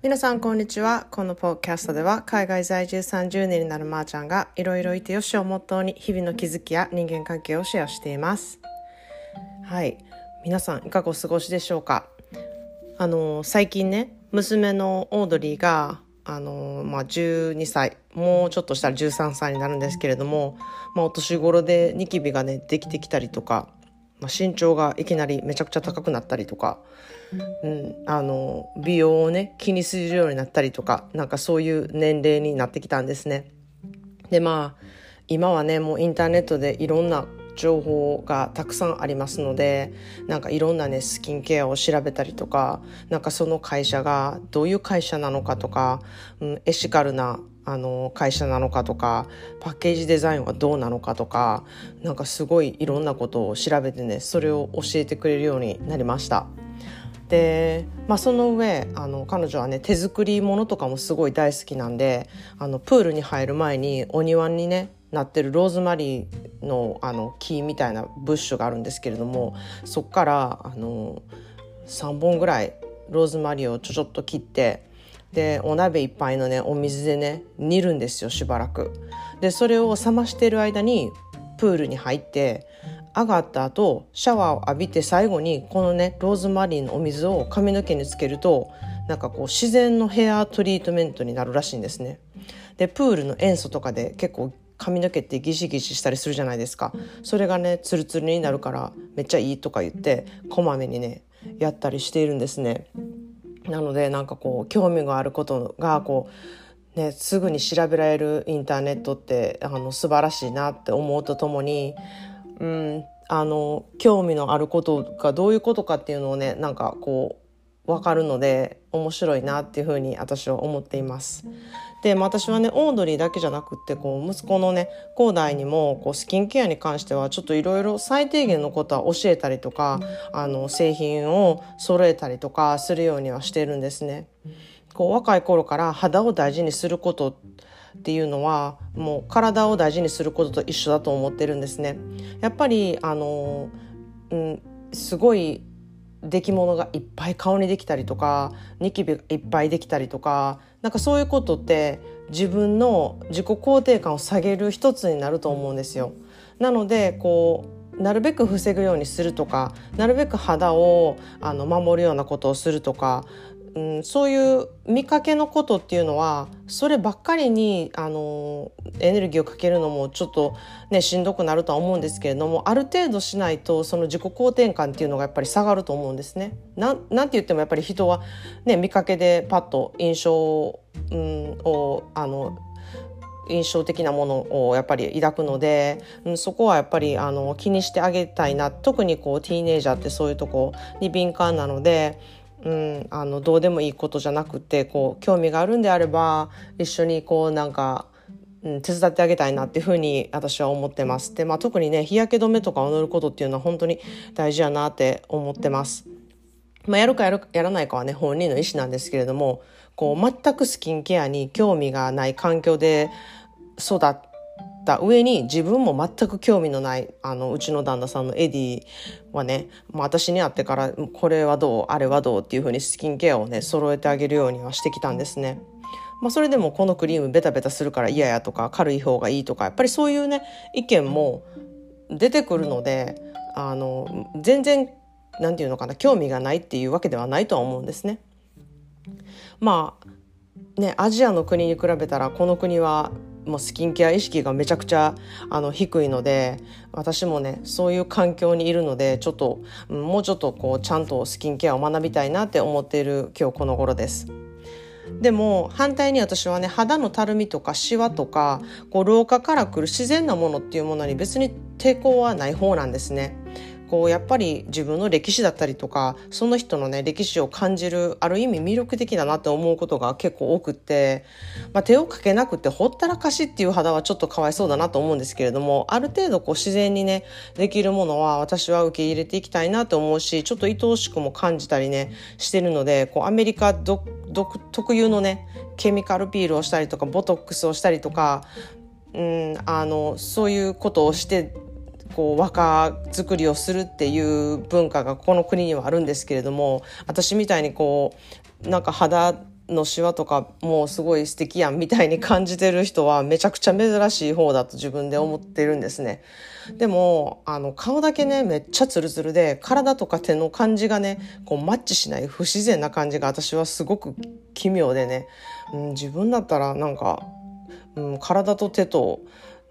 皆さんこんにちは。このポッドキャストでは海外在住30年になるまーちゃんがいろいろいてよしをモットーに日々の気づきや人間関係をシェアしています。はい。皆さんいかがお過ごしでしょうか？あの最近ね娘のオードリーがあのまあ、12歳もうちょっとしたら13歳になるんですけれども、まあ、お年頃でニキビがねできてきたりとか、まあ、身長がいきなりめちゃくちゃ高くなったりとかうん、あの美容をね気にするようになったりとかなんかそういう年齢になってきたんですね。でまあ今はねもうインターネットでいろんな情報がたくさんありますのでなんかいろんなねスキンケアを調べたりとかなんかその会社がどういう会社なのかとか、うん、エシカルなあの会社なのかとかパッケージデザインはどうなのかとかなんかすごいいろんなことを調べてねそれを教えてくれるようになりました。で、まあ、その上あの彼女はね手作りものとかもすごい大好きなんであのプールに入る前にお庭にねなってるローズマリーのあの木みたいなブッシュがあるんですけれどもそっからあの3本ぐらいローズマリーをちょちょっと切ってでお鍋いっぱいのねお水でね煮るんですよしばらく。でそれを冷ましてる間にプールに入って上がった後シャワーを浴びて最後にこのねローズマリーのお水を髪の毛につけるとなんかこう自然のヘアトリートメントになるらしいんですね。でプールの塩素とかで結構髪の毛ってギシギシしたりするじゃないですかそれがねツルツルになるからめっちゃいいとか言ってこまめにねやったりしているんですね。なのでなんかこう興味があることがこうね、すぐに調べられるインターネットってあの素晴らしいなって思うとともにうん、あの興味のあることがどういうことかっていうのをねなんかこう分かるので面白いなっていうふうに私は思っています。で、まあ、私はねオードリーだけじゃなくってこう息子のね広大にもこうスキンケアに関してはちょっといろいろ最低限のことは教えたりとかあの製品を揃えたりとかするようにはしてるんですね。こう若い頃から肌を大事にすることっていうのはもう体を大事にすることと一緒だと思ってるんですね。やっぱりあの、うん、すごい出来物がいっぱい顔にできたりとかニキビがいっぱいできたりとかなんかそういうことって自分の自己肯定感を下げる一つになると思うんですよ。なのでこうなるべく防ぐようにするとかなるべく肌をあの守るようなことをするとかうん、そういう見かけのことっていうのはそればっかりにあのエネルギーをかけるのもちょっとねしんどくなるとは思うんですけれどもある程度しないとその自己肯定感っていうのがやっぱり下がると思うんですね。なんなんて言ってもやっぱり人は、ね、見かけでパッと印象、うん、をあの印象的なものをやっぱり抱くので、うん、そこはやっぱりあの気にしてあげたいな特にこうティーネイジャーってそういうとこに敏感なので。うん、あのどうでもいいことじゃなくてこう興味があるんであれば一緒にこうなんか、うん、手伝ってあげたいなっていうふうに私は思ってます。で、まあ、特にね日焼け止めとかを塗ることっていうのは本当に大事やなって思ってます。まあ、やるかやるやらないかはね本人の意思なんですけれどもこう全くスキンケアに興味がない環境で育っった上に自分も全く興味のないあのうちの旦那さんのエディはね、まあ、私に会ってからこれはどうあれはどうっていうふうにスキンケアをね揃えてあげるようにはしてきたんですね。まあ、それでもこのクリームベタベタするから嫌やとか軽い方がいいとかやっぱりそういうね意見も出てくるのであの全然何て言うのかな興味がないっていうわけではないとは思うんですね。まあねアジアの国に比べたらこの国はもうスキンケア意識がめちゃくちゃあの低いので私もねそういう環境にいるのでちょっともうちょっとこうちゃんとスキンケアを学びたいなって思っている今日この頃です。でも反対に私はね肌のたるみとかシワとかこう老化からくる自然なものっていうものに別に抵抗はない方なんですね。こうやっぱり自分の歴史だったりとかその人のね歴史を感じるある意味魅力的だなって思うことが結構多くって、まあ、手をかけなくてほったらかしっていう肌はちょっとかわいそうだなと思うんですけれどもある程度こう自然にねできるものは私は受け入れていきたいなと思うしちょっと愛おしくも感じたりねしてるのでこうアメリカ独特有のねケミカルピールをしたりとかボトックスをしたりとかうん、あのそういうことをしてこう若作りをするっていう文化がこの国にはあるんですけれども私みたいにこうなんか肌の手話とかもうすごい素敵やんみたいに感じてる人はめちゃくちゃ珍しい方だと自分で思ってるんですね。でもあの顔だけねめっちゃツルツルで体とか手の感じがねこうマッチしない不自然な感じが私はすごく奇妙でね、うん、自分だったらなんか、うん、体と手と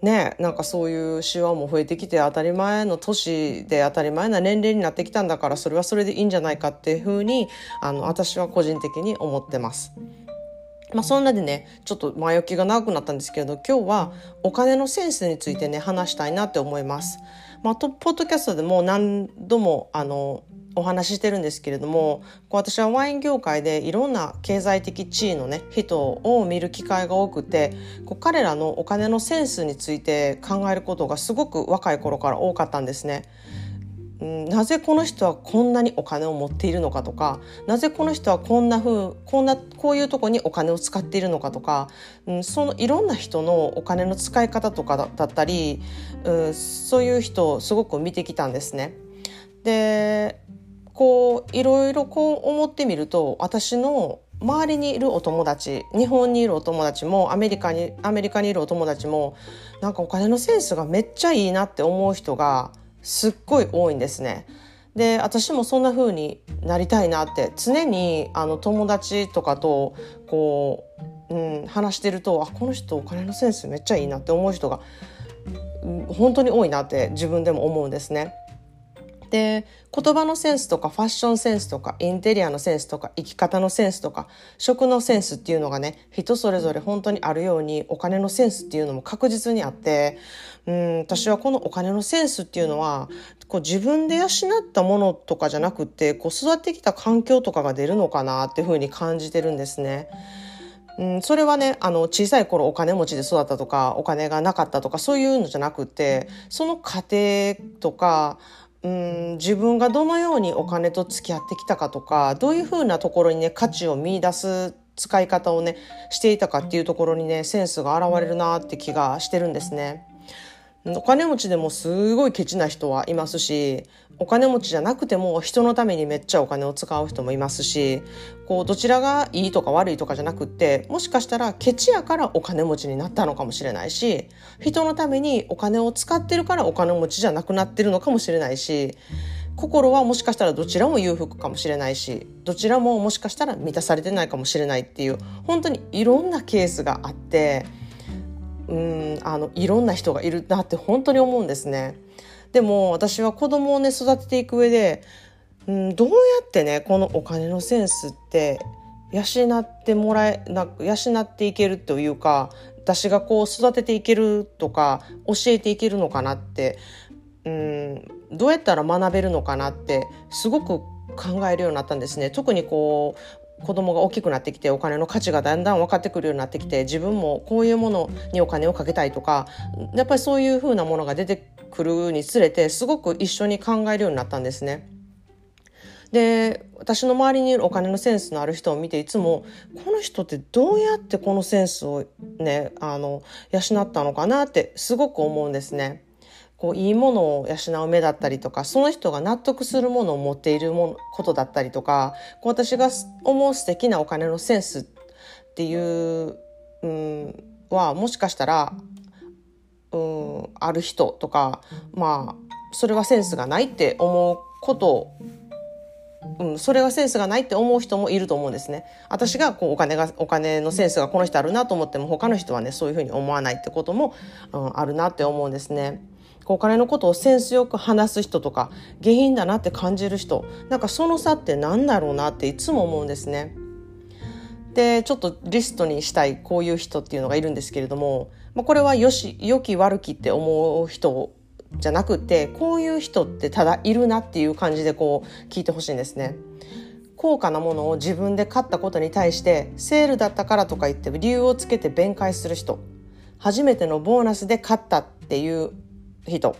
ねなんかそういうシワも増えてきて当たり前の年で当たり前な年齢になってきたんだからそれはそれでいいんじゃないかっていうふうにあの私は個人的に思ってます。まあそんなでねちょっと前置きが長くなったんですけれど今日はお金のセンスについてね話したいなって思います。まあ、ポッドキャストでも何度もあのお話ししてるんですけれどもこう私はワイン業界でいろんな経済的地位の、ね、人を見る機会が多くてこう彼らのお金のセンスについて考えることがすごく若い頃から多かったんですね。なぜこの人はこんなにお金を持っているのかとかなぜこの人はこんな風こんなこういうとこにお金を使っているのかとか、うん、そのいろんな人のお金の使い方とかだったり、うん、そういう人をすごく見てきたんですね。でこういろいろこう思ってみると私の周りにいるお友達日本にいるお友達もアメリカにアメリカにいるお友達もなんかお金のセンスがめっちゃいいなって思う人がすっごい多いんですね。で私もそんな風になりたいなって常にあの友達とかとこう、うん、話してるとあこの人お金のセンスめっちゃいいなって思う人が本当に多いなって自分でも思うんですね。で言葉のセンスとかファッションセンスとかインテリアのセンスとか生き方のセンスとか食のセンスっていうのがね人それぞれ本当にあるようにお金のセンスっていうのも確実にあってうん私はこのお金のセンスっていうのはこう自分で養ったものとかじゃなくてこう育ってきた環境とかが出るのかなっていうふうに感じてるんですね。うん、それはねあの小さい頃お金持ちで育ったとかお金がなかったとかそういうのじゃなくてその家庭とかうん自分がどのようにお金と付き合ってきたかとかどういうふうなところにね価値を見出す使い方をねしていたかっていうところにねセンスが現れるなって気がしてるんですね。お金持ちでもすごいケチな人はいますしお金持ちじゃなくても人のためにめっちゃお金を使う人もいますしこうどちらがいいとか悪いとかじゃなくってもしかしたらケチやからお金持ちになったのかもしれないし人のためにお金を使ってるからお金持ちじゃなくなってるのかもしれないし心はもしかしたらどちらも裕福かもしれないしどちらももしかしたら満たされてないかもしれないっていう本当にいろんなケースがあってうんあのいろんな人がいるなって本当に思うんですね。でも私は子供をね育てていく上で、うん、どうやってねこのお金のセンスって養ってもらえな養っていけるというか私がこう育てていけるとか教えていけるのかなってうんどうやったら学べるのかなってすごく考えるようになったんですね。特にこう子供が大きくなってきてお金の価値がだんだん分かってくるようになってきて自分もこういうものにお金をかけたいとかやっぱりそういうふうなものが出てくるにつれてすごく一緒に考えるようになったんですね。で私の周りにいるお金のセンスのある人を見ていつもこの人ってどうやってこのセンスをねあの養ったのかなってすごく思うんですね。こういいものを養う目だったりとかその人が納得するものを持っているものことだったりとかこう私が思う素敵なお金のセンスっていう、うん、はもしかしたらうんある人とかまあそれはセンスがないって思うことうん、それがセンスがないって思う人もいると思うんですね。私がこうお金がお金のセンスがこの人あるなと思っても他の人はねそういうふうに思わないってことも、うん、あるなって思うんですね。お金のことをセンスよく話す人とか下品だなって感じる人なんかその差って何だろうなっていつも思うんですね。でちょっとリストにしたいこういう人っていうのがいるんですけれども、まあ、これはよし良き悪きって思う人じゃなくてこういう人ってただいるなっていう感じでこう聞いてほしいんですね。高価なものを自分で買ったことに対してセールだったからとか言って理由をつけて弁解する人初めてのボーナスで買ったっていう人。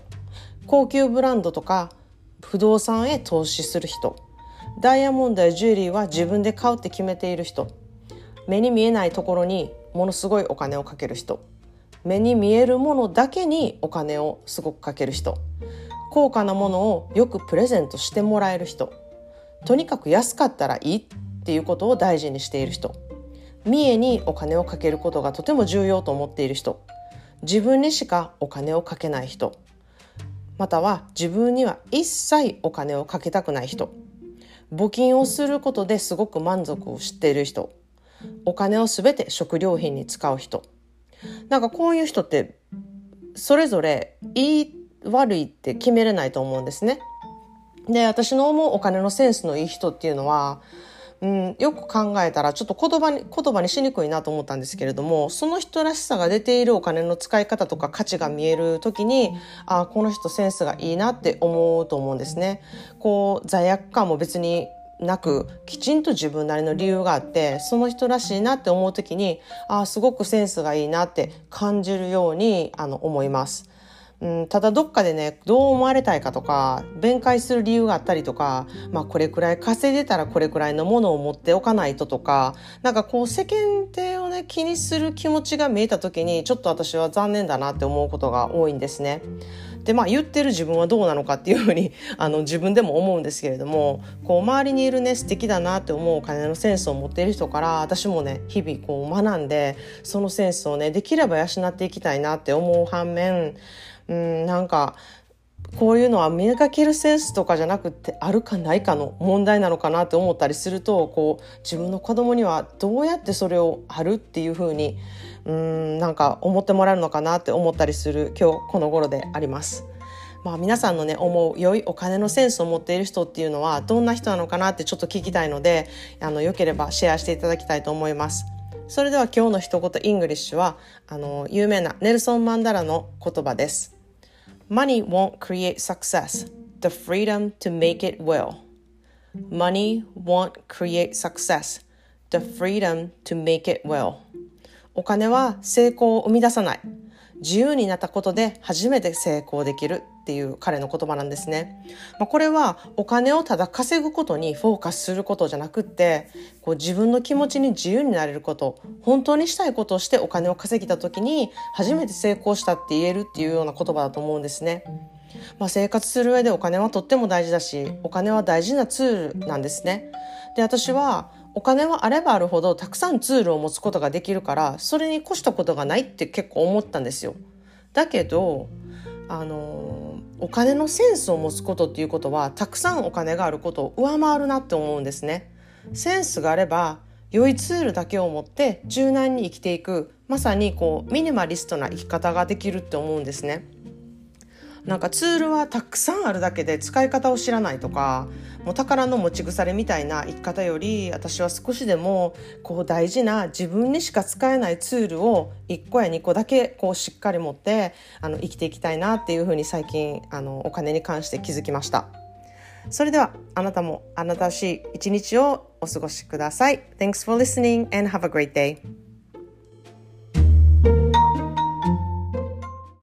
高級ブランドとか不動産へ投資する人。ダイヤモンドやジュエリーは自分で買うって決めている人。目に見えないところにものすごいお金をかける人。目に見えるものだけにお金をすごくかける人。高価なものをよくプレゼントしてもらえる人。とにかく安かったらいいっていうことを大事にしている人。見栄にお金をかけることがとても重要と思っている人。自分にしかお金をかけない人。または自分には一切お金をかけたくない人。募金をすることですごく満足をしている人。お金を全て食料品に使う人。なんかこういう人ってそれぞれいい悪いって決めれないと思うんですね。で私の思うお金のセンスのいい人っていうのはうん、よく考えたらちょっと言葉に言葉にしにくいなと思ったんですけれどもその人らしさが出ているお金の使い方とか価値が見える時にあこの人センスがいいなって思うと思うんですね。こう罪悪感も別になくきちんと自分なりの理由があってその人らしいなって思う時にあすごくセンスがいいなって感じるようにあの思います。うん、ただどっかでねどう思われたいかとか弁解する理由があったりとか、まあ、これくらい稼いでたらこれくらいのものを持っておかないととかなんかこう世間体をね気にする気持ちが見えた時にちょっと私は残念だなって思うことが多いんですね。でまあ言ってる自分はどうなのかっていうふうに あの自分でも思うんですけれどもこう周りにいるね素敵だなって思うお金のセンスを持っている人から私もね日々こう学んでそのセンスをねできれば養っていきたいなって思う反面うんなんかこういうのは磨けるセンスとかじゃなくてあるかないかの問題なのかなって思ったりするとこう自分の子供にはどうやってそれをあるっていうふうにうんなんか思ってもらえるのかなって思ったりする今日この頃であります。まあ、皆さんのね思う良いお金のセンスを持っている人っていうのはどんな人なのかなってちょっと聞きたいのであのよければシェアしていただきたいと思います。それでは今日の一言 English はあの有名なネルソン・マンダラの言葉です。Money won't create success, the freedom to make it will. Money won't create success, the freedom to make it will. お金は成功を生み出さない。 自由になったことで初めて成功できるっていう彼の言葉なんですね。まあ、これはお金をただ稼ぐことにフォーカスすることじゃなくってこう自分の気持ちに自由になれること本当にしたいことをしてお金を稼ぎた時に初めて成功したって言えるっていうような言葉だと思うんですね。まあ、生活する上でお金はとっても大事だしお金は大事なツールなんですね。で私はお金はあればあるほどたくさんツールを持つことができるからそれに越したことがないって結構思ったんですよ。だけどあのお金のセンスを持つことっていうことはたくさんお金があることを上回るなって思うんですね。センスがあれば良いツールだけを持って柔軟に生きていくまさにこうミニマリストな生き方ができるって思うんですね。なんかツールはたくさんあるだけで使い方を知らないとかもう宝の持ち腐れみたいな生き方より私は少しでもこう大事な自分にしか使えないツールを1個や2個だけこうしっかり持ってあの生きていきたいなっていうふうに最近あのお金に関して気づきました。それではあなたもあなたらしい一日をお過ごしください。Thanks for listening and have a great day.